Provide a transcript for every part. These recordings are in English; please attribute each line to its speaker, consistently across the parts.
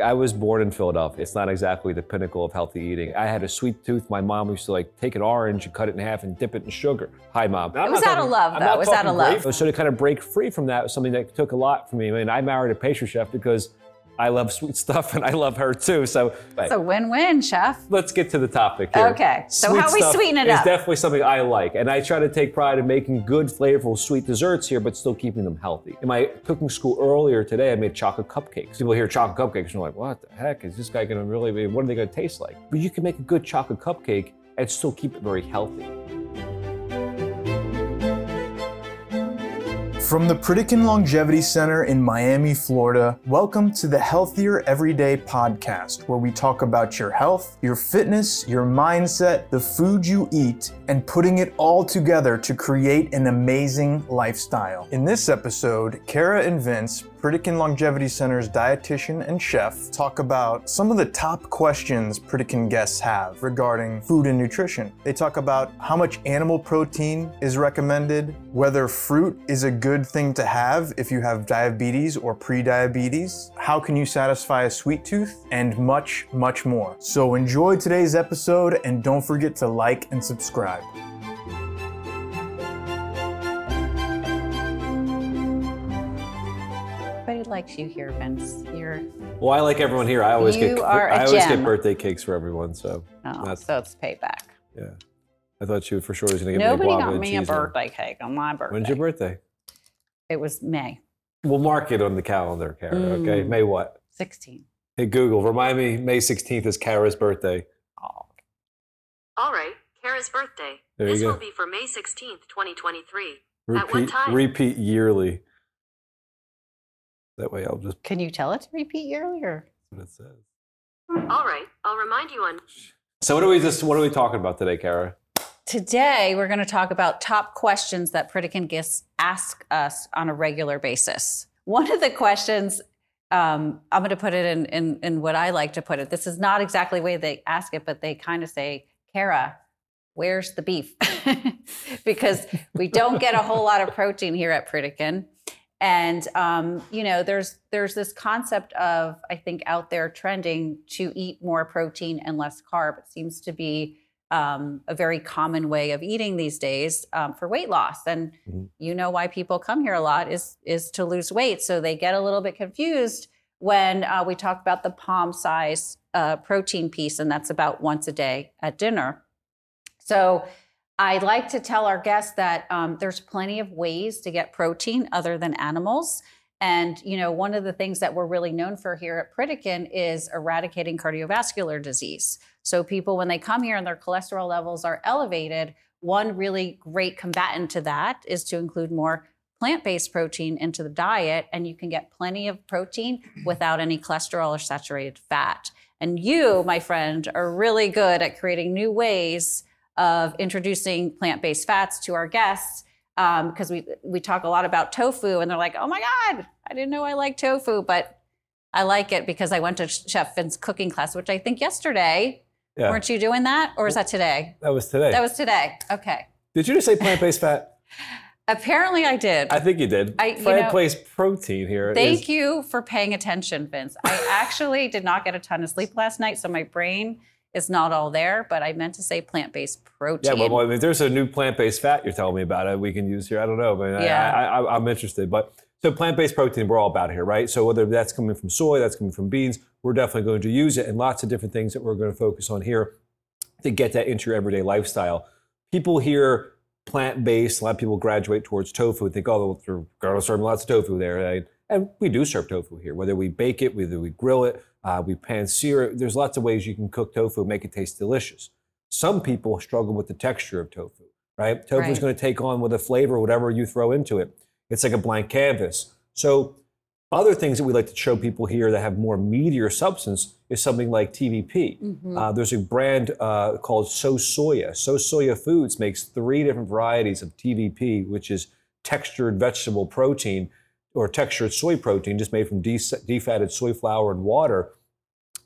Speaker 1: I was born in Philadelphia. It's not exactly the pinnacle of healthy eating. I had a sweet tooth. My mom used to like take an orange and cut it in half and dip it in sugar. Hi, mom. I'm
Speaker 2: It was
Speaker 1: not
Speaker 2: out of love,
Speaker 1: I'm
Speaker 2: though. It was out
Speaker 1: talking
Speaker 2: of love.
Speaker 1: great. So to kind of break free from that was something that took a lot for me. I mean, I married a pastry chef because I love sweet stuff and I love her too. So
Speaker 2: It's a win-win, chef.
Speaker 1: let's get to the topic here.
Speaker 2: Okay, so how we sweeten it up?
Speaker 1: It's definitely something I like, and I try to take pride in making good, flavorful, sweet desserts here, but still keeping them healthy. In my cooking school earlier today, I made chocolate cupcakes. People hear chocolate cupcakes and they're like, "What the heck is this guy going to really? be? What are they going to taste like?" But you can make a good chocolate cupcake and still keep it very healthy.
Speaker 3: From the Pritikin Longevity Center in Miami, Florida, welcome to the Healthier Everyday podcast, where we talk about your health, your fitness, your mindset, the food you eat, and putting it all together to create an amazing lifestyle. In this episode, Kara and Vince, Pritikin Longevity Center's dietitian and chef, talk about some of the top questions Pritikin guests have regarding food and nutrition. They talk about how much animal protein is recommended, whether fruit is a good thing to have if you have diabetes or pre-diabetes, how can you satisfy a sweet tooth, and much, much more. So enjoy today's episode and don't forget to like and subscribe.
Speaker 2: Everybody likes you here, Vince. You're
Speaker 1: Well, I like everyone here. I always
Speaker 2: You
Speaker 1: get
Speaker 2: are a
Speaker 1: I always
Speaker 2: gem.
Speaker 1: get birthday cakes for everyone. So
Speaker 2: oh,
Speaker 1: That's-
Speaker 2: so it's payback.
Speaker 1: yeah, I thought you for sure was going to get
Speaker 2: Nobody
Speaker 1: me a guava
Speaker 2: got
Speaker 1: and
Speaker 2: me a
Speaker 1: cheese one.
Speaker 2: birthday cake on my birthday.
Speaker 1: When's your birthday?
Speaker 2: It was May
Speaker 1: We'll mark it on the calendar, Kara. Okay,
Speaker 2: Mm.
Speaker 1: May what?
Speaker 2: 16.
Speaker 1: Hey Google, remind me May 16th is Kara's birthday.
Speaker 2: Oh,
Speaker 4: All right, Kara's birthday.
Speaker 1: There
Speaker 4: this
Speaker 1: you go.
Speaker 4: will be for May 16th, 2023. At what
Speaker 1: Repeat,
Speaker 4: time?
Speaker 1: repeat yearly. That way I'll just
Speaker 2: can you tell it to repeat yearly or?
Speaker 1: put what it says.
Speaker 4: All right, I'll remind you on.
Speaker 1: So what are we just what are we talking about today, Kara?
Speaker 2: Today, we're going to talk about top questions that Pritikin guests ask us on a regular basis. One of the questions, um, I'm going to put it in, in, in what I like to put it. This is not exactly the way they ask it, but they kind of say, Kara, where's the beef? because we don't get a whole lot of protein here at Pritikin. And um, you know, there's there's this concept of I think out there trending to eat more protein and less carb. It seems to be um, a very common way of eating these days um, for weight loss. And
Speaker 1: Mhm.
Speaker 2: you know why people come here a lot is is to lose weight. So they get a little bit confused when uh, we talk about the palm size uh, protein piece, and that's about once a day at dinner. So I like to tell our guests that um, there's plenty of ways to get protein other than animals. And you know, one of the things that we're really known for here at Pritikin is eradicating cardiovascular disease. So people, when they come here and their cholesterol levels are elevated, one really great combatant to that is to include more plant-based protein into the diet, and you can get plenty of protein without any cholesterol or saturated fat. And you, my friend, are really good at creating new ways of introducing plant-based fats to our guests Um, because we we talk a lot about tofu and they're like, oh my god, I didn't know I liked tofu, but I like it because I went to Chef Vince's cooking class, which I think yesterday.
Speaker 1: Yeah,
Speaker 2: Weren't you doing that, or is that today?
Speaker 1: that was today.
Speaker 2: That was today. Okay.
Speaker 1: did you just say plant-based fat?
Speaker 2: Apparently, I did.
Speaker 1: I think you did.
Speaker 2: I- you
Speaker 1: plant-based protein here.
Speaker 2: Thank
Speaker 1: is-
Speaker 2: you for paying attention, Vince. I actually did not get a ton of sleep last night, so my brain is not all there. But I meant to say plant-based protein.
Speaker 1: Yeah, well, if there's a new plant-based fat you're telling me about it, we can use here. I don't know, but
Speaker 2: Yeah.
Speaker 1: I, I, I, I'm interested. But so plant-based protein, we're all about here, right? So whether that's coming from soy, that's coming from beans, we're definitely going to use it, and lots of different things that we're going to focus on here to get that into your everyday lifestyle. People hear plant-based. A lot of people graduate towards tofu and think, oh, we're going to serve lots of tofu there, right? And we do serve tofu here, whether we bake it, whether we grill it, uh, we pan sear it. There's lots of ways you can cook tofu make it taste delicious. Some people struggle with the texture of tofu, right? Tofu is
Speaker 2: Right.
Speaker 1: going to take on with a flavor, whatever you throw into it. It's like a blank canvas. So, other things that we like to show people here that have more meatier substance is something like TVP.
Speaker 2: Mhm.
Speaker 1: Uh, there's a brand uh, called So Soya. So Soya Foods makes three different varieties of TVP, which is textured vegetable protein or textured soy protein, just made from defatted soy flour and water.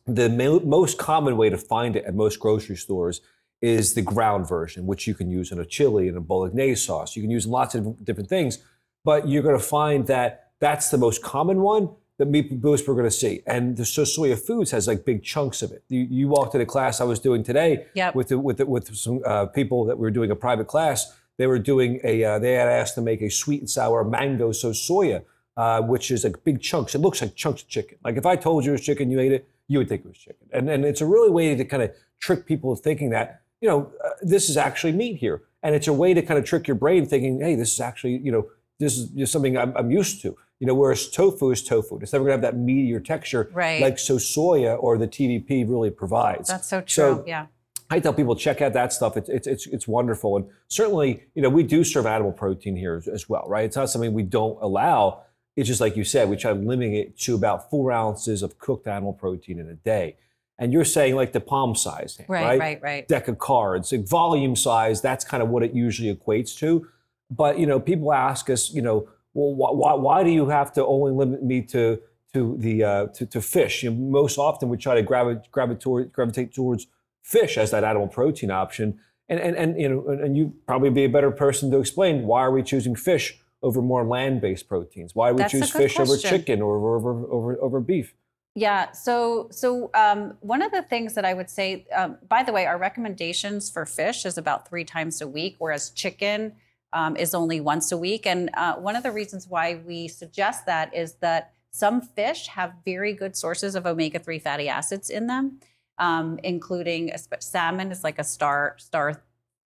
Speaker 1: The mo- most common way to find it at most grocery stores is the ground version, which you can use in a chili and a bolognese sauce. You can use lots of different things, but you're going to find that that's the most common one. that meat boost we're going to see. And the so soya foods has like big chunks of it. You, you walked in a class I was doing today
Speaker 2: Yep.
Speaker 1: with the, with the, with some uh, people that we were doing a private class. They were doing a uh, they had asked to make a sweet and sour mango so soya, uh, which is like big chunks. It looks like chunks of chicken. Like if I told you it was chicken, you ate it, you would think it was chicken. And and it's a really way to kind of trick people thinking that you know uh, this is actually meat here, and it's a way to kind of trick your brain thinking, hey, this is actually you know this is just something I'm, I'm used to. You know, whereas tofu is tofu. It's never gonna have that meatier texture
Speaker 2: Right.
Speaker 1: like so soya or the TVP really provides.
Speaker 2: That's so true. So- yeah.
Speaker 1: I tell people check out that stuff. It's it's it's, it's wonderful, and certainly you know we do serve animal protein here as, as well, right? It's not something we don't allow. It's just like you said, we try to limit it to about four ounces of cooked animal protein in a day. And you're saying like the palm size,
Speaker 2: Right,
Speaker 1: right?
Speaker 2: right, right.
Speaker 1: Deck of cards, like volume size. That's kind of what it usually equates to. But you know, people ask us, you know, well, why, why, why do you have to only limit me to to the uh, to, to fish? You know, most often we try to gravitate gravitate gravitate towards fish as that animal protein option. And, and, and you know, and and you probably be a better person to explain why are we choosing fish over more land-based proteins? Why we
Speaker 2: That's
Speaker 1: choose fish over chicken or over, over, over, over beef?
Speaker 2: Yeah. So, so um, one of the things that I would say, um, by the way, our recommendations for fish is about three times a week, whereas chicken um, is only once a week. And uh, one of the reasons why we suggest that is that some fish have very good sources of omega-3 fatty acids in them, um, including salmon is like a star star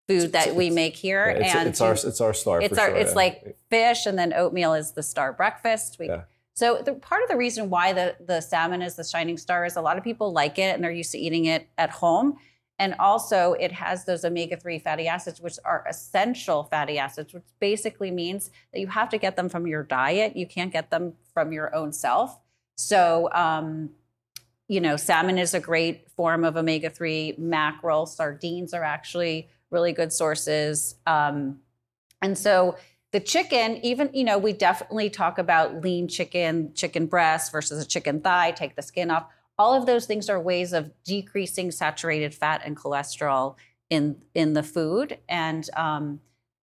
Speaker 2: food that we make here,
Speaker 1: it's,
Speaker 2: and
Speaker 1: it's, our, it's our star.
Speaker 2: it's
Speaker 1: for
Speaker 2: our
Speaker 1: sure,
Speaker 2: it's
Speaker 1: yeah.
Speaker 2: like fish and then oatmeal is the star breakfast we,
Speaker 1: Yeah.
Speaker 2: so the part of the reason why the the salmon is the shining star is a lot of people like it and they're used to eating it at home and also it has those omega-3 fatty acids which are essential fatty acids which basically means that you have to get them from your diet you can't get them from your own self so um, you know, salmon is a great form of omega 3. Mackerel, sardines are actually really good sources. Um, and so the chicken, even, you know, we definitely talk about lean chicken, chicken breast versus a chicken thigh, take the skin off. All of those things are ways of decreasing saturated fat and cholesterol in in the food. And um,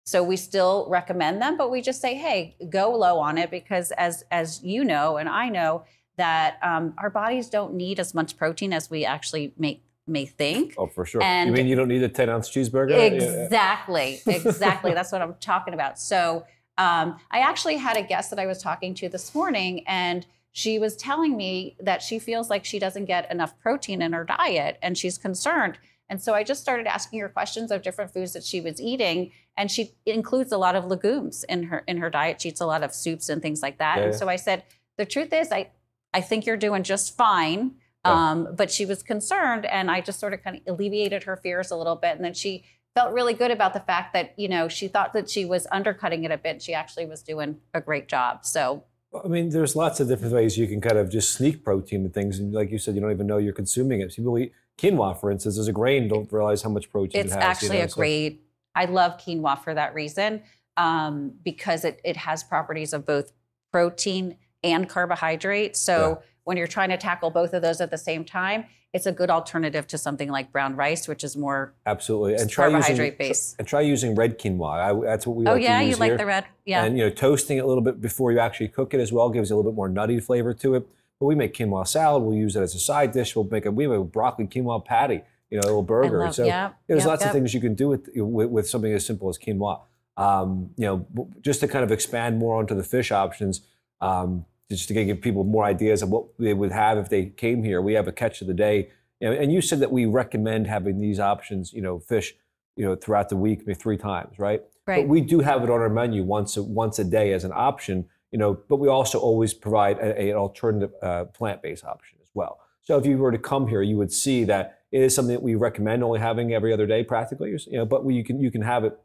Speaker 2: so we still recommend them, but we just say, hey, go low on it because as as you know and I know, that um, our bodies don't need as much protein as we actually may may think.
Speaker 1: Oh, for sure. you mean you don't need a 10 ounce cheeseburger? Yeah, yeah.
Speaker 2: Exactly, exactly. That's what I'm talking about. So um, I actually had a guest that I was talking to this morning, and she was telling me that she feels like she doesn't get enough protein in her diet, and she's concerned. And so I just started asking her questions of different foods that she was eating, and she includes a lot of legumes in her in her diet. She eats a lot of soups and things like that.
Speaker 1: Yeah,
Speaker 2: And so I said, the truth is, I I think you're doing just fine.
Speaker 1: Yeah.
Speaker 2: Um, but she was concerned, and I just sort of kind of alleviated her fears a little bit. And then she felt really good about the fact that you know she thought that she was undercutting it a bit. She actually was doing a great job. So
Speaker 1: I mean, there's lots of different ways you can kind of just sneak protein to things. And like you said, you don't even know you're consuming it. People eat quinoa, for instance, as a grain, don't realize how much protein
Speaker 2: it's
Speaker 1: it has. you
Speaker 2: actually
Speaker 1: know,
Speaker 2: a
Speaker 1: so-
Speaker 2: great. I love quinoa for that reason um, because it it has properties of both protein and carbohydrate. So when you're trying to tackle both of those at the same time, it's a good alternative to something like brown rice, which is more
Speaker 1: Absolutely. And try using,
Speaker 2: carbohydrate based.
Speaker 1: and try using red quinoa. I, that's what we
Speaker 2: Oh
Speaker 1: like
Speaker 2: yeah, you like
Speaker 1: here.
Speaker 2: the red? Yeah.
Speaker 1: And you know, toasting it a little bit before you actually cook it as well gives it a little bit more nutty flavor to it. But we make quinoa salad. We'll use it as a side dish. We'll make a we have a broccoli quinoa patty. You know, a little burger.
Speaker 2: love-
Speaker 1: so
Speaker 2: yeah,
Speaker 1: there's
Speaker 2: yep,
Speaker 1: lots
Speaker 2: yep.
Speaker 1: of things you can do with, with with something as simple as quinoa. Um, you know, just to kind of expand more onto the fish options. Um, just to give people more ideas of what they would have if they came here. We have a catch of the day, you know, and you said that we recommend having these options, you know, fish, you know, throughout the week, maybe three times, right?
Speaker 2: right.
Speaker 1: But we do have it on our menu once a, once a day as an option, you know. But we also always provide a, a- an alternative uh, plant-based option as well. So if you were to come here, you would see that it is something that we recommend only having every other day, practically. You know, but we, you can you can have it,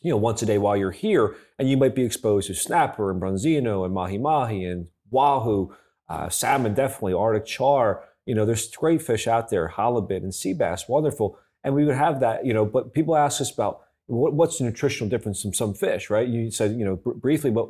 Speaker 1: you know, once a day while you're here, and you might be exposed to snapper and bronzino and mahi mahi and wahoo, uh, salmon definitely, arctic char. You know, there's great fish out there, halibut and sea bass, wonderful. And we would have that, you know. But people ask us about what, what's the nutritional difference from some fish, right? You said, you know, br- briefly, but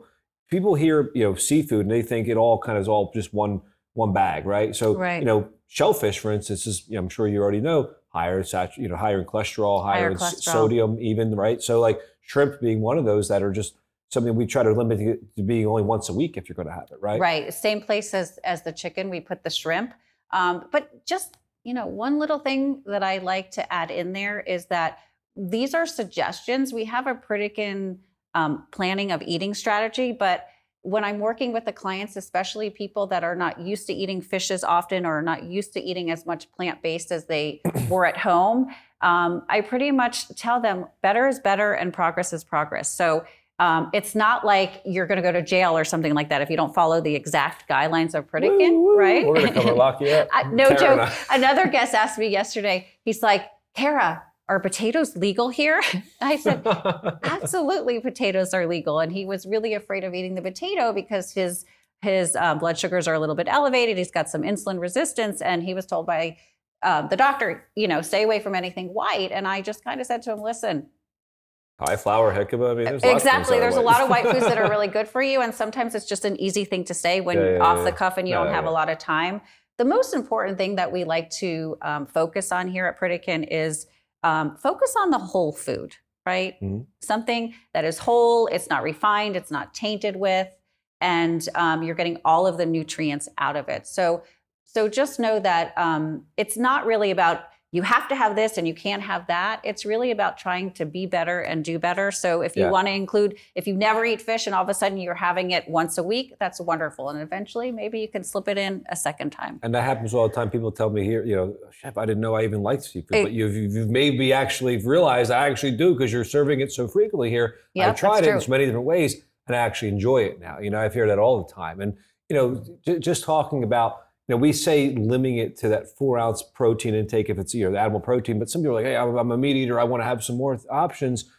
Speaker 1: people hear, you know, seafood and they think it all kind of is all just one one bag, right? So,
Speaker 2: Right.
Speaker 1: you know, shellfish, for instance, is you know, I'm sure you already know higher in sat, you know, higher in cholesterol, higher,
Speaker 2: Higher
Speaker 1: in
Speaker 2: cholesterol.
Speaker 1: sodium, even, right? So, like shrimp being one of those that are just something we try to limit it to being only once a week if you're going to have it, right?
Speaker 2: Right. Same place as as the chicken. We put the shrimp. Um, but just you know, one little thing that I like to add in there is that these are suggestions. We have a Pritikin um, planning of eating strategy, but when I'm working with the clients, especially people that are not used to eating fish as often or not used to eating as much plant based as they were at home, um, I pretty much tell them better is better and progress is progress. So um, it's not like you're going to go to jail or something like that if you don't follow the exact guidelines of Pritikin,
Speaker 1: Woo,
Speaker 2: right?
Speaker 1: We're going to come lock you up.
Speaker 2: I- no
Speaker 1: Tara
Speaker 2: joke. Another guest asked me yesterday. He's like, "Kara, are potatoes legal here?" I said, absolutely potatoes are legal and he was really afraid of eating the potato because his his um, blood sugars are a little bit elevated he's got some insulin resistance and he was told by um, the doctor you know stay away from anything white and i just kind of said to him listen
Speaker 1: Cauliflower, jicama. I mean, there's lots
Speaker 2: exactly there's a lot of white foods that are really good for you and sometimes it's just an easy thing to say when
Speaker 1: Yeah, yeah,
Speaker 2: off the cuff and you
Speaker 1: No,
Speaker 2: don't have a lot of time the most important thing that we like to um, focus on here at Pritikin is um, focus on the whole food, right?
Speaker 1: Mhm.
Speaker 2: Something that is whole, it's not refined, it's not tainted with, and um, you're getting all of the nutrients out of it. So, so just know that um, it's not really about you have to have this and you can't have that. It's really about trying to be better and do better. So, if you
Speaker 1: Yeah.
Speaker 2: want to include, if you never eat fish and all of a sudden you're having it once a week, that's wonderful. And eventually, maybe you can slip it in a second time.
Speaker 1: And that happens all the time. People tell me here, you know, chef, I didn't know I even liked seafood,
Speaker 2: It-
Speaker 1: but you've, you've made me actually realize I actually do because you're serving it so frequently here.
Speaker 2: Yeah,
Speaker 1: I've tried it in so many different ways, and I actually enjoy it now. You know, I've heard that all the time. And you know, j- just talking about, know, we say limiting it to that four ounce protein intake if it's you know the animal protein, but some people are like, hey, I'm a meat eater, I want to have some more options.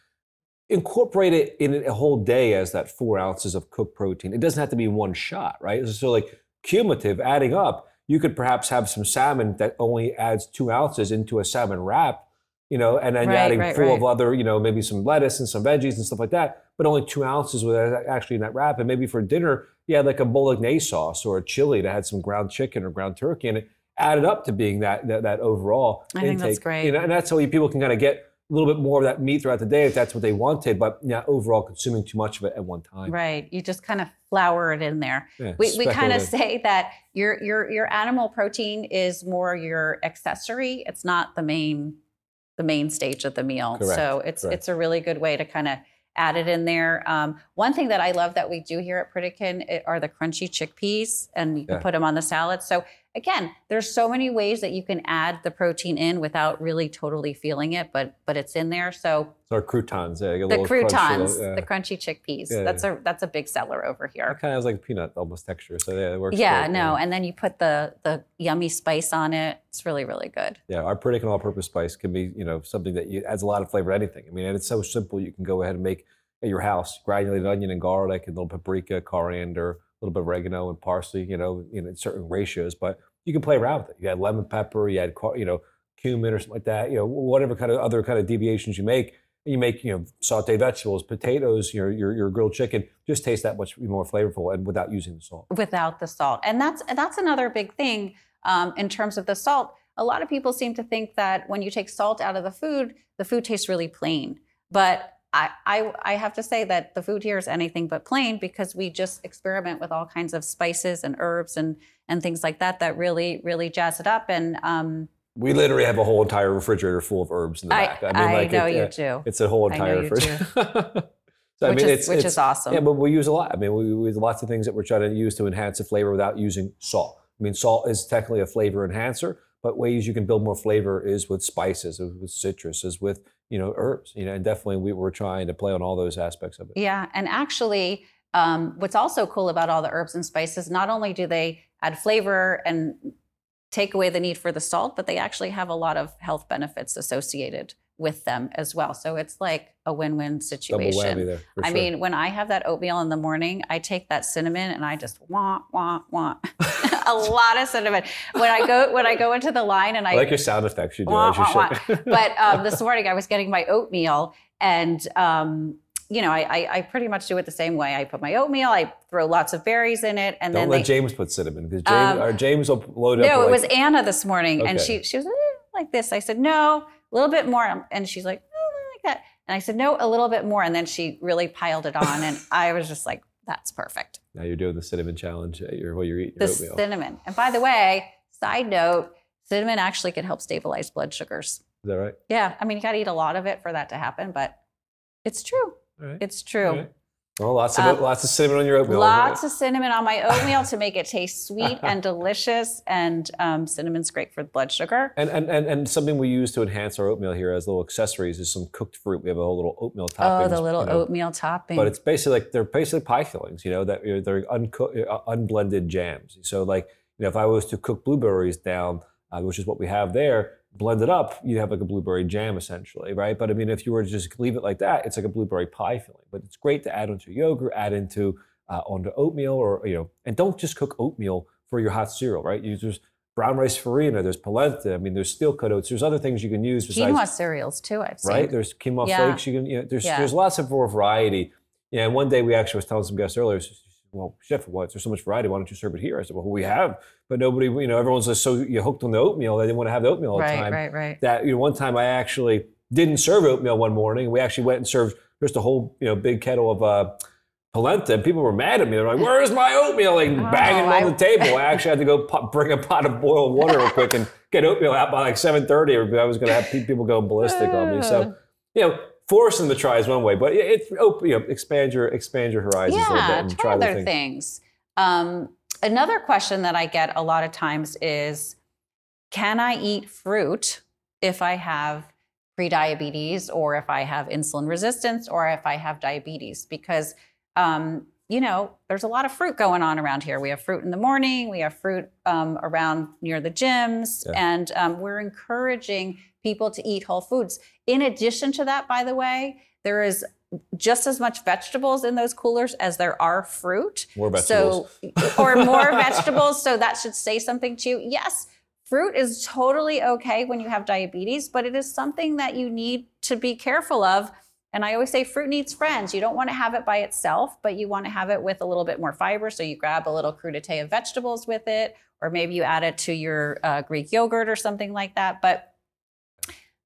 Speaker 1: Incorporate it in a whole day as that four ounces of cooked protein. It doesn't have to be one shot, right? So like cumulative, adding up, you could perhaps have some salmon that only adds two ounces into a salmon wrap, you know, and then
Speaker 2: Right,
Speaker 1: adding
Speaker 2: right,
Speaker 1: full of other, you know, maybe some lettuce and some veggies and stuff like that, but only two ounces with that actually in that wrap. And maybe for dinner, you had like a bolognese sauce or a chili that had some ground chicken or ground turkey in it, added up to being that that, that overall
Speaker 2: I think that's
Speaker 1: intake.
Speaker 2: great.
Speaker 1: You know, and that's how people can kind of get a little bit more of that meat throughout the day if that's what they wanted, but not overall consuming too much of it at one time.
Speaker 2: Right. You just kind of flour it in there.
Speaker 1: Yeah,
Speaker 2: We, we kind of say that your your your animal protein is more your accessory. It's not the main the main stage of the meal.
Speaker 1: Correct,
Speaker 2: So it's
Speaker 1: correct.
Speaker 2: it's a really good way to kind of add it in there. Um, one thing that I love that we do here at Pritikin are the crunchy chickpeas, and you can
Speaker 1: Yeah.
Speaker 2: put them on the salad. So again, there's so many ways that you can add the protein in without really totally feeling it, but but it's in there. So
Speaker 1: So our croutons, yeah,
Speaker 2: the croutons,
Speaker 1: yeah.
Speaker 2: the crunchy chickpeas,
Speaker 1: Yeah,
Speaker 2: that's a that's a big seller over here.
Speaker 1: It kind of has like peanut almost texture, so yeah, it works.
Speaker 2: Yeah,
Speaker 1: great,
Speaker 2: no, and then you put the the yummy spice on it. It's really really good.
Speaker 1: Yeah, our Pritikin all-purpose spice can be, you know, something that you, adds a lot of flavor to anything. I mean, and it's so simple. You can go ahead and make at your house granulated onion and garlic, and a little paprika, coriander, little bit of oregano and parsley. You know, in certain ratios, but you can play around with it. You add lemon pepper, you add, you know, cumin or something like that. You know, whatever kind of other kind of deviations you make. You make, you know, saute vegetables, potatoes, your your, your grilled chicken. Just tastes that much more flavorful, and without using the salt.
Speaker 2: without the salt. And that's that's another big thing um, in terms of the salt. A lot of people seem to think that when you take salt out of the food, the food tastes really plain. But I, I, I have to say that the food here is anything but plain because we just experiment with all kinds of spices and herbs and and things like that that really really jazz it up. And um,
Speaker 1: We literally have a whole entire refrigerator full of herbs in the
Speaker 2: I,
Speaker 1: back.
Speaker 2: I, know
Speaker 1: it-
Speaker 2: you
Speaker 1: yeah,
Speaker 2: do,
Speaker 1: It's a whole entire refrigerator. so,
Speaker 2: which is which is awesome.
Speaker 1: Yeah, but we use a lot. I mean, we we use lots of things that we're trying to use to enhance the flavor without using salt. I mean, salt is technically a flavor enhancer, but ways you can build more flavor is with spices, is with citrus, is with you know herbs. You know, and definitely we were trying to play on all those aspects of it.
Speaker 2: Yeah, and actually, um, what's also cool about all the herbs and spices, not only do they add flavor and take away the need for the salt, but they actually have a lot of health benefits associated with them as well. So it's like a win-win situation.
Speaker 1: there.
Speaker 2: I
Speaker 1: sure.
Speaker 2: mean, when I have that oatmeal in the morning, I take that cinnamon and I just want, want, want a lot of cinnamon. When I go when I go into the line and
Speaker 1: I
Speaker 2: I
Speaker 1: like your sound effects you do.
Speaker 2: Wah,
Speaker 1: as you
Speaker 2: wah,
Speaker 1: should.
Speaker 2: but um, this morning I was getting my oatmeal, and um, you know, I, I, I pretty much do it the same way. I put my oatmeal, I throw lots of berries in it, and
Speaker 1: Don't
Speaker 2: then
Speaker 1: let
Speaker 2: they,
Speaker 1: James put cinnamon because James,
Speaker 2: Um,
Speaker 1: or James will load up.
Speaker 2: no, it was Anna this morning, and she she was eh, like this. I said no, a little bit more, um, and she's like, oh, like that. And I said, no, a little bit more. And then she really piled it on. And I was just like, that's perfect.
Speaker 1: Now you're doing the cinnamon challenge at your while you're eating
Speaker 2: The
Speaker 1: oatmeal.
Speaker 2: cinnamon. And by the way, side note, cinnamon actually can help stabilize blood sugars.
Speaker 1: Is that right?
Speaker 2: Yeah. I mean, you got to eat a lot of it for that to happen, but it's true.
Speaker 1: Right.
Speaker 2: It's true.
Speaker 1: Right. Well, lots of
Speaker 2: Um,
Speaker 1: lots of cinnamon on your oatmeal.
Speaker 2: Lots of cinnamon on my oatmeal to make it taste sweet and delicious. And um, cinnamon's great for blood sugar.
Speaker 1: And, and, and, and something we use to enhance our oatmeal here as little accessories is some cooked fruit. We have a whole little oatmeal topping.
Speaker 2: Oh, the little oatmeal topping.
Speaker 1: But it's basically like they're basically pie fillings, you know, that you know, they're unco- uh, unblended jams. So like, you know, if I was to cook blueberries down, uh, which is what we have there, blend it up, you have like a blueberry jam essentially, right? But I mean, if you were to just leave it like that, it's like a blueberry pie filling. But it's great to add into yogurt, add into uh, onto oatmeal, or you know, and don't just cook oatmeal for your hot cereal, right? You there's brown rice farina, there's polenta. I mean, there's steel cut oats. There's other things you can use besides
Speaker 2: quinoa cereals too. I've seen.
Speaker 1: right? There's quinoa
Speaker 2: Yeah.
Speaker 1: flakes. You can, you know, there's
Speaker 2: Yeah.
Speaker 1: there's lots of more variety. Yeah, and one day we actually was telling some guests earlier. Well, chef, why there's so much variety? Why don't you serve it here? I said, Well, we have, but nobody, you know, everyone's just so you hooked on the oatmeal. They didn't want to have the oatmeal all the time.
Speaker 2: right, right. Right.
Speaker 1: That you know, one time I actually didn't serve oatmeal one morning. We actually went and served just a whole, you know, big kettle of uh, polenta, and people were mad at me. They're like, "Where's my oatmeal?" Like banging it
Speaker 2: I-
Speaker 1: on the table. I actually had to go pot, bring a pot of boiled water real quick and get oatmeal out by like 7:30, or I was going to have people go ballistic on me. So, you know, force them to try is one way, but it, it you know, expand your expand your horizons a little bit
Speaker 2: Yeah,
Speaker 1: and
Speaker 2: try other
Speaker 1: things.
Speaker 2: things. Um, another question that I get a lot of times is, can I eat fruit if I have prediabetes or if I have insulin resistance or if I have diabetes? Because um, you know, there's a lot of fruit going on around here. We have fruit in the morning, we have fruit um, around near the gyms,
Speaker 1: Yeah.
Speaker 2: and um, we're encouraging people to eat whole foods. In addition to that, by the way, there is just as much vegetables in those coolers as there are fruit.
Speaker 1: More vegetables.
Speaker 2: So, or more vegetables. So that should say something to you. Yes, fruit is totally okay when you have diabetes, but it is something that you need to be careful of. And I always say fruit needs friends. You don't want to have it by itself, but you want to have it with a little bit more fiber. So you grab a little crudité of vegetables with it, or maybe you add it to your uh, Greek yogurt or something like that. But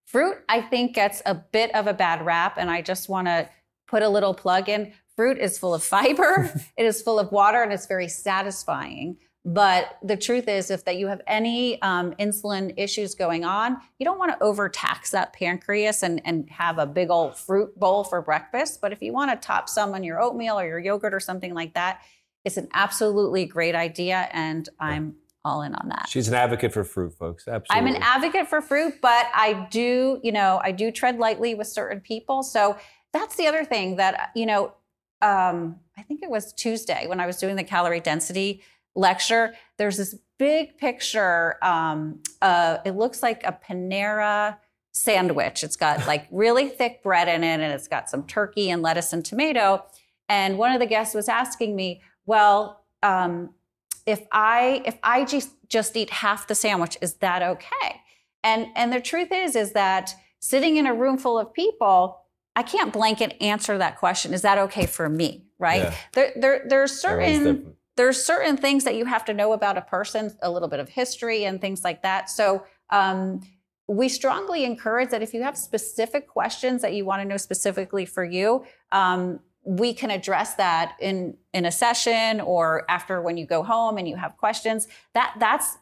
Speaker 2: fruit, I think, gets a bit of a bad rap. And I just want to put a little plug in. Fruit is full of fiber, it is full of water, and it's very satisfying. But the truth is, if that you have any um, insulin issues going on, you don't want to overtax that pancreas and, and have a big old fruit bowl for breakfast. But if you want to top some on your oatmeal or your yogurt or something like that, it's an absolutely great idea. And I'm all in on that.
Speaker 1: She's an advocate for fruit, folks. Absolutely.
Speaker 2: I'm an advocate for fruit, but I do, you know, I do tread lightly with certain people. So that's the other thing that, you know, um, I think it was Tuesday when I was doing the calorie density lecture. There's this big picture. Um, uh, it looks like a Panera sandwich. It's got like really thick bread in it, and it's got some turkey and lettuce and tomato. And one of the guests was asking me, well, um, if I if I just just eat half the sandwich, is that okay? And and the truth is is that sitting in a room full of people, I can't blanket answer that question. Is that okay for me? Right?
Speaker 1: Yeah.
Speaker 2: There, there there's
Speaker 1: Everyone's
Speaker 2: certain there's certain things that you have to know about a person, a little bit of history and things like that. So um, we strongly encourage that if you have specific questions that you want to know specifically for you, um, we can address that in in a session or after when you go home and you have questions. That that's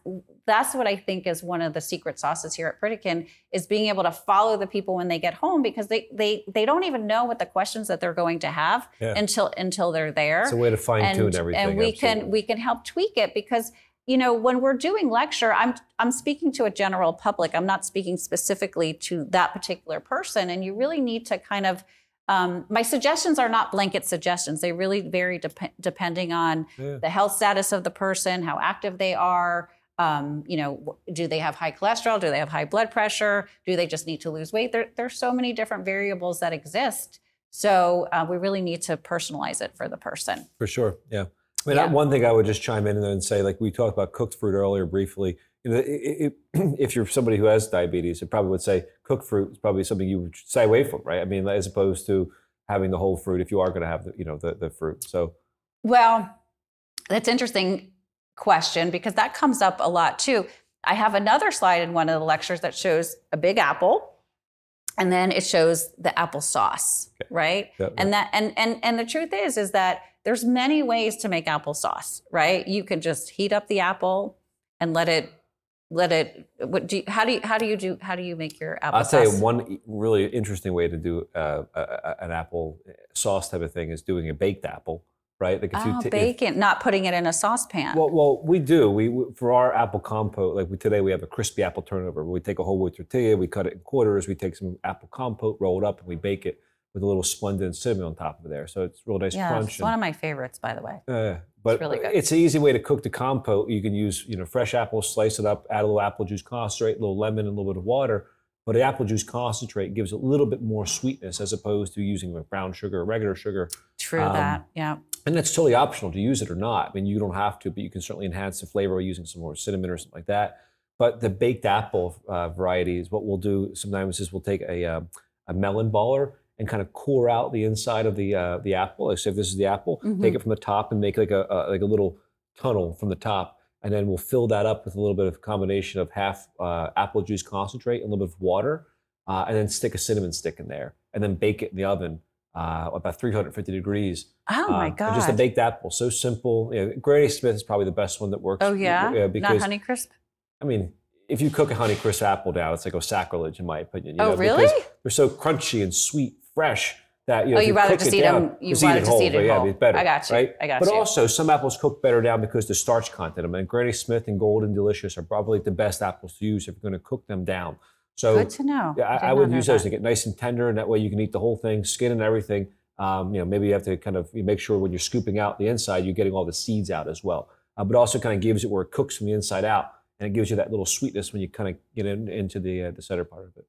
Speaker 2: that's what I think is one of the secret sauces here at Pritikin is being able to follow the people when they get home because they they they don't even know what the questions that they're going to have
Speaker 1: Yeah.
Speaker 2: until until they're there
Speaker 1: It's a way to fine tune everything.
Speaker 2: and we can we can help tweak it because you know when we're doing lecture i'm i'm speaking to a general public i'm not speaking specifically to that particular person and you really need to kind of um, my suggestions are not blanket suggestions they really vary dep- depending on
Speaker 1: Yeah.
Speaker 2: the health status of the person how active they are um, you know do they have high cholesterol do they have high blood pressure do they just need to lose weight there, there's so many different variables that exist so uh, we really need to personalize it for the person
Speaker 1: For sure, yeah. I mean,
Speaker 2: Yeah.
Speaker 1: one thing I would just chime in and say, like we talked about cooked fruit earlier briefly. You know, i- i- if you're somebody who has diabetes, it probably would say cooked fruit is probably something you would stay away from, right? I mean, as opposed to having the whole fruit if you are going to have the, you know, the, the fruit. So
Speaker 2: Well, that's interesting question because that comes up a lot too. I have another slide in one of the lectures that shows a big apple and then it shows the applesauce, right?
Speaker 1: Yep,
Speaker 2: And that and and and the truth is is that there's many ways to make applesauce, right? You can just heat up the apple and let it let it. What do you, how do you how do you do how do you make your applesauce?
Speaker 1: I'll tell you one really interesting way to do uh, a, a, an apple sauce type of thing is doing a baked apple, right? Like if
Speaker 2: Oh,
Speaker 1: ta- if-
Speaker 2: bacon, not putting it in a saucepan.
Speaker 1: Well, well, we do. We we- for our apple compote, like we, today, we have a crispy apple turnover. We take a whole wheat tortilla, we cut it in quarters, we take some apple compote, roll it up, and we bake it with a little Splenda and cinnamon on top of there. So it's real nice
Speaker 2: yeah,
Speaker 1: crunch.
Speaker 2: it's one of my favorites, by the way.
Speaker 1: Uh, but
Speaker 2: really good.
Speaker 1: it's an easy way to cook the compote. You can use, you know, fresh apples, slice it up, add a little apple juice concentrate, a little lemon, and a little bit of water. But the apple juice concentrate gives a little bit more sweetness as opposed to using like brown sugar or regular sugar.
Speaker 2: True
Speaker 1: Um,
Speaker 2: that. Yeah.
Speaker 1: And that's totally optional to use it or not. I mean, you don't have to, but you can certainly enhance the flavor by using some more cinnamon or something like that. But the baked apple uh, varieties, what we'll do sometimes is we'll take a, uh, a melon baller and kind of core out the inside of the uh, the apple. Like say if this is the apple, take it from the top and make like a, a like a little tunnel from the top, and then we'll fill that up with a little bit of combination of half uh, apple juice concentrate and a little bit of water, uh, and then stick a cinnamon stick in there, and then bake it in the oven uh, about 350 degrees.
Speaker 2: Oh my
Speaker 1: Um,
Speaker 2: god.
Speaker 1: and Just a baked apple, so simple. You know, Granny Smith is probably the best one that works.
Speaker 2: oh yeah.
Speaker 1: uh,
Speaker 2: not
Speaker 1: because
Speaker 2: Honeycrisp.
Speaker 1: I mean, if you cook a Honeycrisp apple down, it's like a sacrilege in my opinion. you
Speaker 2: Oh,
Speaker 1: know,
Speaker 2: really?
Speaker 1: because They're so crunchy and sweet, fresh that you know.
Speaker 2: Oh, you'd rather just eat
Speaker 1: down,
Speaker 2: 'em- you'd
Speaker 1: just
Speaker 2: rather just
Speaker 1: whole.
Speaker 2: eat it
Speaker 1: but yeah,
Speaker 2: whole.
Speaker 1: it's better.
Speaker 2: I got you.
Speaker 1: Right?
Speaker 2: I got
Speaker 1: but
Speaker 2: you.
Speaker 1: also, some apples cook better down because the starch content. I mean, Granny Smith and Golden Delicious are probably the best apples to use if you're going to cook them down. So
Speaker 2: Good to know.
Speaker 1: yeah, I, I would use those
Speaker 2: that.
Speaker 1: to get nice and tender, and that way you can eat the whole thing, skin and everything. Um, you know, maybe you have to kind of make sure when you're scooping out the inside, you're getting all the seeds out as well. Uh, but also kind of gives it where it cooks from the inside out, and it gives you that little sweetness when you kind of get in, into the uh, the center part of it.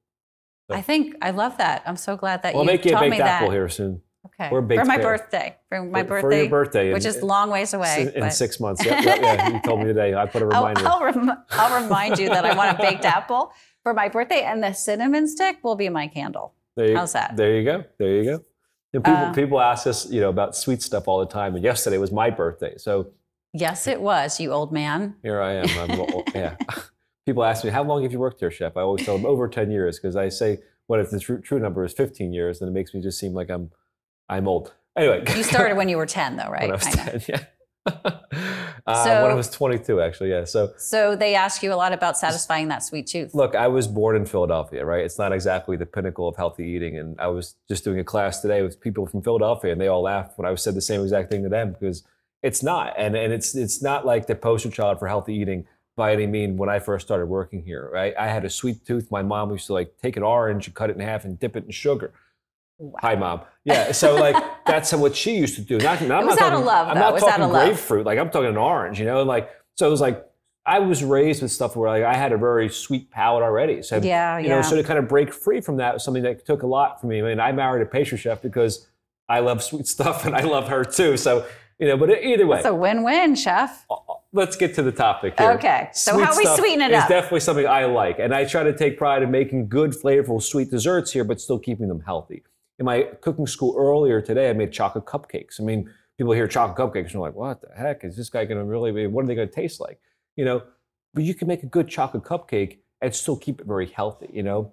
Speaker 2: I think I love that. I'm so glad that you guys are here.
Speaker 1: We'll
Speaker 2: you
Speaker 1: make you a baked
Speaker 2: me that.
Speaker 1: apple here soon.
Speaker 2: Okay.
Speaker 1: Or baked
Speaker 2: for my
Speaker 1: pear.
Speaker 2: birthday. For my
Speaker 1: For-
Speaker 2: birthday.
Speaker 1: for your birthday,
Speaker 2: which
Speaker 1: and-
Speaker 2: is long ways away.
Speaker 1: in
Speaker 2: but
Speaker 1: six months. Yep, yep, yeah, you told me today. I put a
Speaker 2: I'll,
Speaker 1: reminder.
Speaker 2: I'll, rem- I'll remind you that I want a baked apple for my birthday, and the cinnamon stick will be my candle.
Speaker 1: There you,
Speaker 2: How's that?
Speaker 1: There you go. There you go. And people,
Speaker 2: Uh,
Speaker 1: people ask us, you know, about sweet stuff all the time. And yesterday was my birthday, so
Speaker 2: Yes, it was, you old man.
Speaker 1: here I am. I'm, old- yeah. People ask me, how long have you worked here, chef? I always tell them over 10 years because I say, what if the true, true number is 15 years? Then it makes me just seem like I'm, I'm old. Anyway,
Speaker 2: You started when you were 10, though, right?
Speaker 1: when I was
Speaker 2: I
Speaker 1: 10, yeah. uh,
Speaker 2: So-
Speaker 1: when I was 22, actually, yeah. So
Speaker 2: So they ask you a lot about satisfying that sweet tooth.
Speaker 1: Look, I was born in Philadelphia, right? It's not exactly the pinnacle of healthy eating. And I was just doing a class today with people from Philadelphia, and they all laughed when I said the same exact thing to them because it's not. And, and it's, it's not like the poster child for healthy eating by any mean when I first started working here, right? I had a sweet tooth. My mom used to like take an orange and cut it in half and dip it in sugar. Hi, mom. Yeah, so like that's what she used to do. Not, I'm not
Speaker 2: out of
Speaker 1: talking,
Speaker 2: love,
Speaker 1: I'm not
Speaker 2: was
Speaker 1: talking grapefruit. Like I'm talking an orange, you know. And like so, it was like I was raised with stuff where like I had a very sweet palate already. So
Speaker 2: Yeah,
Speaker 1: you know,
Speaker 2: yeah.
Speaker 1: so to kind of break free from that was something that took a lot for me. I mean, I married a pastry chef because I love sweet stuff and I love her too. So you know, but either way,
Speaker 2: It's a win-win, chef.
Speaker 1: Let's get to the topic here.
Speaker 2: Okay, so how we sweeten it up?
Speaker 1: It's definitely something I like, and I try to take pride in making good, flavorful, sweet desserts here, but still keeping them healthy. In my cooking school earlier today, I made chocolate cupcakes. I mean, people hear chocolate cupcakes and they're like, "What the heck is this guy going to really? Be, what are they going to taste like?" You know, but you can make a good chocolate cupcake and still keep it very healthy. You know,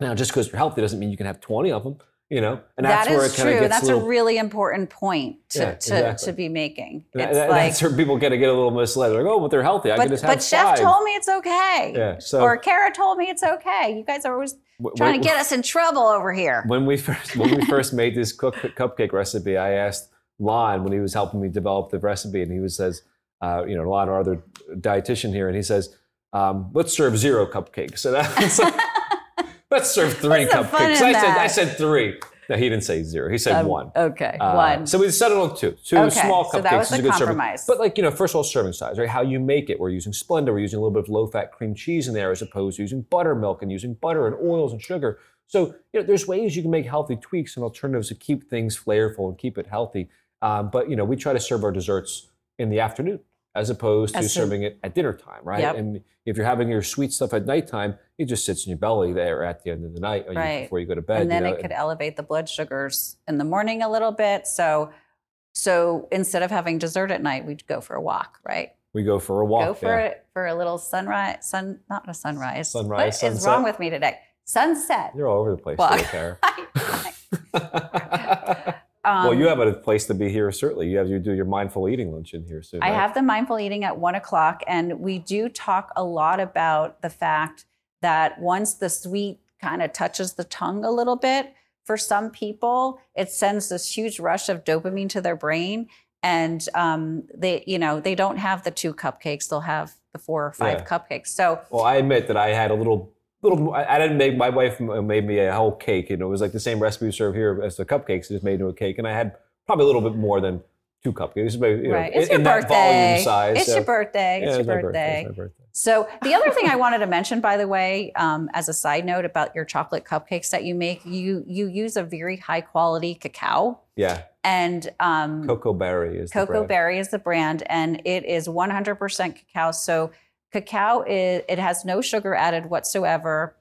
Speaker 1: now just because you're healthy doesn't mean you can have 20 of them. You know, and that's
Speaker 2: That
Speaker 1: where
Speaker 2: is
Speaker 1: it kind of
Speaker 2: true.
Speaker 1: gets
Speaker 2: That's
Speaker 1: a little.
Speaker 2: a really important point to,
Speaker 1: Yeah,
Speaker 2: to,
Speaker 1: exactly.
Speaker 2: to be making.
Speaker 1: that-
Speaker 2: like,
Speaker 1: that's where people get to get a little misled. They're like, "Oh, but they're healthy. I can
Speaker 2: but,
Speaker 1: just have
Speaker 2: but chef
Speaker 1: five."
Speaker 2: told me it's okay.
Speaker 1: Yeah, so-
Speaker 2: or Kara told me it's okay. You guys are always
Speaker 1: W-
Speaker 2: trying to get us in trouble over here.
Speaker 1: when we first when we first made this cook, cupcake recipe, I asked Lon when he was helping me develop the recipe, and he was says, uh, you know, Lon, our other dietitian here, and he says, um, let's serve zero cupcakes. So that's let's serve three
Speaker 2: What's
Speaker 1: cupcakes. I said I said three. No, he didn't say zero. He said
Speaker 2: Um,
Speaker 1: one.
Speaker 2: Okay,
Speaker 1: Uh,
Speaker 2: one.
Speaker 1: So we settled on two. Two
Speaker 2: Okay,
Speaker 1: small cupcakes
Speaker 2: so that was
Speaker 1: is a good serving.
Speaker 2: compromise.
Speaker 1: But like you know, first of all, serving size, right? How you make it. We're using Splenda. We're using a little bit of low-fat cream cheese in there, as opposed to using buttermilk and using butter and oils and sugar. So you know, there's ways you can make healthy tweaks and alternatives to keep things flavorful and keep it healthy. Um, but you know, we try to serve our desserts in the afternoon as opposed to
Speaker 2: As
Speaker 1: serving it at dinner time, right?
Speaker 2: Yep.
Speaker 1: And if you're having your sweet stuff at nighttime, it just sits in your belly there at the end of the night or you- before you go to bed.
Speaker 2: and then
Speaker 1: you know,
Speaker 2: it could elevate the blood sugars in the morning a little bit. So, so instead of having dessert at night, we'd go for a walk, right?
Speaker 1: we go for a walk.
Speaker 2: go for
Speaker 1: yeah.
Speaker 2: it for a little sunrise, sun, not a sunrise.
Speaker 1: Sunrise,
Speaker 2: What is
Speaker 1: sunset.
Speaker 2: wrong with me today? Sunset.
Speaker 1: You're all over the place,
Speaker 2: Well,
Speaker 1: today, Kara.
Speaker 2: Um,
Speaker 1: well, you have a place to be here. Certainly, you have you do your mindful eating lunch in here soon.
Speaker 2: I
Speaker 1: right?
Speaker 2: have the mindful eating at one o'clock, and we do talk a lot about the fact that once the sweet kind of touches the tongue a little bit, for some people, it sends this huge rush of dopamine to their brain, and um, they, you know, they don't have the two cupcakes; they'll have the four or five
Speaker 1: Yeah.
Speaker 2: cupcakes. So
Speaker 1: Well, I admit that I had a little, little. I I didn't make. My wife made me a whole cake. You know, it was like the same recipe we serve here as the cupcakes, just made into a cake, and I had probably a little bit more than two cupcakes. You know,
Speaker 2: right, it's
Speaker 1: in,
Speaker 2: your
Speaker 1: in that
Speaker 2: birthday.
Speaker 1: volume size.
Speaker 2: It's
Speaker 1: so-
Speaker 2: your birthday.
Speaker 1: Yeah,
Speaker 2: It's your
Speaker 1: my
Speaker 2: birthday.
Speaker 1: It's my birthday.
Speaker 2: So the other thing I wanted to mention, by the way, um, as a side note about your chocolate cupcakes that you make, you you use a very high quality cacao,
Speaker 1: Yeah,
Speaker 2: and um,
Speaker 1: cocoa berry is the
Speaker 2: Cocoa. Berry is the brand, and it is 100% cacao. So cacao is it has no sugar added whatsoever,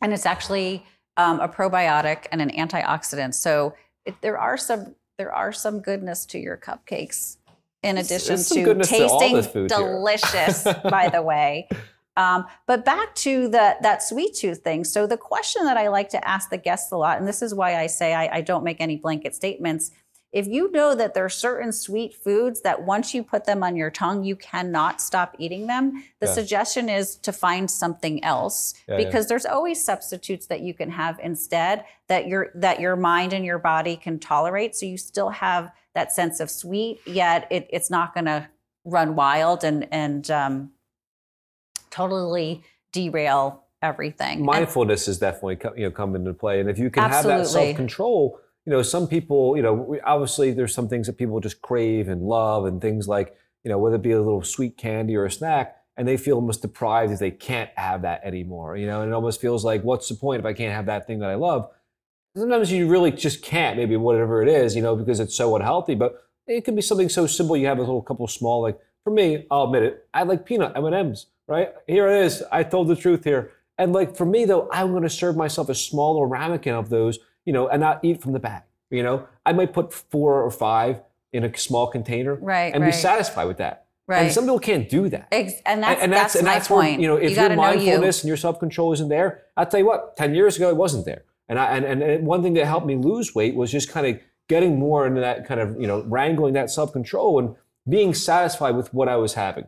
Speaker 2: and it's actually um, a probiotic and an antioxidant. So it, there are some there are some goodness to your cupcakes, in addition to
Speaker 1: to
Speaker 2: tasting
Speaker 1: here.
Speaker 2: delicious. by the way. Um, but back to the that sweet tooth thing. So the question that I like to ask the guests a lot, and this is why I say I, I don't make any blanket statements. If you know that there are certain sweet foods that once you put them on your tongue, you cannot stop eating them, the
Speaker 1: Yeah.
Speaker 2: suggestion is to find something else
Speaker 1: Yeah, yeah.
Speaker 2: because there's always substitutes that you can have instead that your that your mind and your body can tolerate. So you still have that sense of sweet, yet it, it's not going to run wild and and um, totally derail everything. And-
Speaker 1: mindfulness is definitely you know come into play and if you can have that self-control you know some people you know we, obviously there's some things that people just crave and love and things like you know whether it be a little sweet candy or a snack and they feel almost deprived if they can't have that anymore you know and it almost feels like what's the point if i can't have that thing that i love? Sometimes you really just can't maybe whatever it is you know because it's so unhealthy but it could be something so simple you have a little couple small like for me i'll admit it i like peanut m&ms right? Here it is i told the truth here. And like for me though i'm going to serve myself a smaller ramekin of those you know and not eat from the bag you know i might put four or five in a small container
Speaker 2: Right,
Speaker 1: and
Speaker 2: right.
Speaker 1: be satisfied with that
Speaker 2: Right.
Speaker 1: and some people can't do that
Speaker 2: Ex- and that's,
Speaker 1: and
Speaker 2: that's,
Speaker 1: and
Speaker 2: my
Speaker 1: that's
Speaker 2: point.
Speaker 1: where you know if
Speaker 2: gotta
Speaker 1: your
Speaker 2: know you.
Speaker 1: mindfulness and your self-control isn't there i'll tell you what 10 years ago it wasn't there and i and, and- and one thing that helped me lose weight was just kind of getting more into that kind of you know wrangling that self-control and being satisfied with what i was having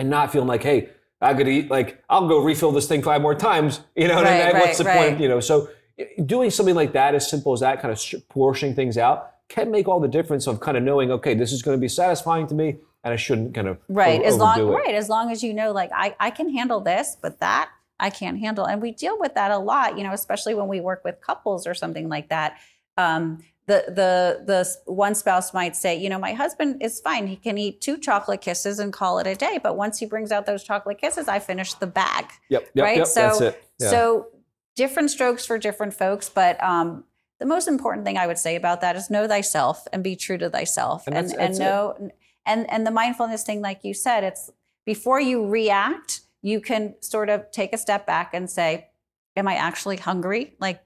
Speaker 1: and not feeling like hey i could eat like i'll go refill this thing five more times you know and-
Speaker 2: Right,
Speaker 1: and
Speaker 2: right,
Speaker 1: what's the
Speaker 2: right.
Speaker 1: point you know so doing something like that as simple as that kind of portioning things out can make all the difference of kind of knowing okay this is going to be satisfying to me and i shouldn't kind of
Speaker 2: right
Speaker 1: over-
Speaker 2: as long
Speaker 1: it.
Speaker 2: right as long as you know like I, I can handle this but that i can't handle and we deal with that a lot you know especially when we work with couples or something like that um, the the the one spouse might say you know my husband is fine he can eat two chocolate kisses and call it a day but once he brings out those chocolate kisses i finish the bag
Speaker 1: Yep, yep,
Speaker 2: right?
Speaker 1: yep.
Speaker 2: so,
Speaker 1: that's it. Yeah.
Speaker 2: so different strokes for different folks, but um, the most important thing I would say about that is know thyself and be true to thyself,
Speaker 1: And
Speaker 2: and
Speaker 1: that's-
Speaker 2: and
Speaker 1: that's it.
Speaker 2: know and and the mindfulness thing, like you said, it's before you react, you can sort of take a step back and say, "Am I actually hungry? Like,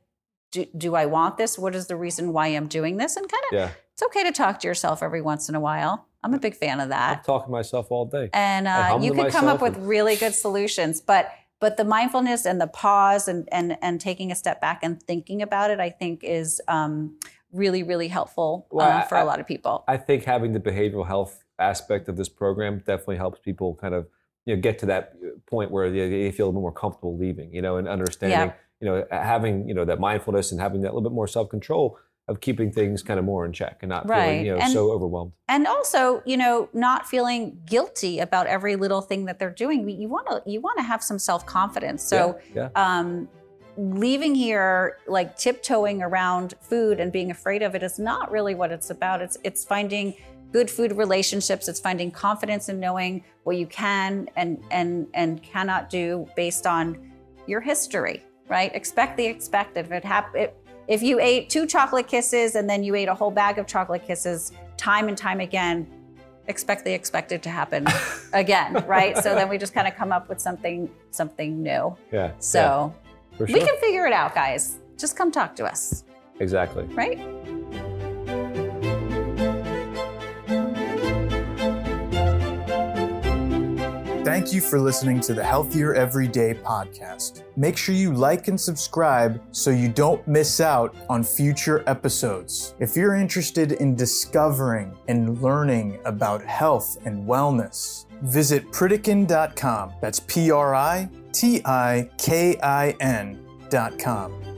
Speaker 2: do, do I want this? What is the reason why I'm doing this?" And kind of,
Speaker 1: yeah,
Speaker 2: it's okay to talk to yourself every once in a while. I'm a big fan of that
Speaker 1: I'm talking to myself all day.
Speaker 2: and uh, you can come up with really good solutions but but the mindfulness and the pause and and and taking a step back and thinking about it i think is um, really really helpful
Speaker 1: Well,
Speaker 2: uh, for a
Speaker 1: I-
Speaker 2: lot of people.
Speaker 1: I think having the behavioral health aspect of this program definitely helps people kind of you know get to that uh, point where they, they feel a little more comfortable leaving, you know, and understanding, you know, having you know that mindfulness and having that little bit more self control of keeping things kind of more in check and not
Speaker 2: Right.
Speaker 1: feeling you know
Speaker 2: And-
Speaker 1: so overwhelmed.
Speaker 2: and also you know not feeling guilty about every little thing that they're doing. You want to you want to have some self-confidence. So
Speaker 1: yeah,
Speaker 2: um, leaving here like tiptoeing around food and being afraid of it is not really what it's about. It's it's finding good food relationships. It's finding confidence in knowing what you can and and and cannot do based on your history right expect the expected if it hap- if, if you ate two chocolate kisses and then you ate a whole bag of chocolate kisses time and time again expect the expected to happen again right so then we just kind of come up with something something new
Speaker 1: yeah.
Speaker 2: so
Speaker 1: yeah, sure.
Speaker 2: we can figure it out, guys. Just come talk to us,
Speaker 1: exactly.
Speaker 2: right?
Speaker 3: Thank you for listening to the Healthier Everyday podcast. Make sure you like and subscribe so you don't miss out on future episodes. If you're interested in discovering and learning about health and wellness, visit Pritikin.com. That's P R I T I K I N.com.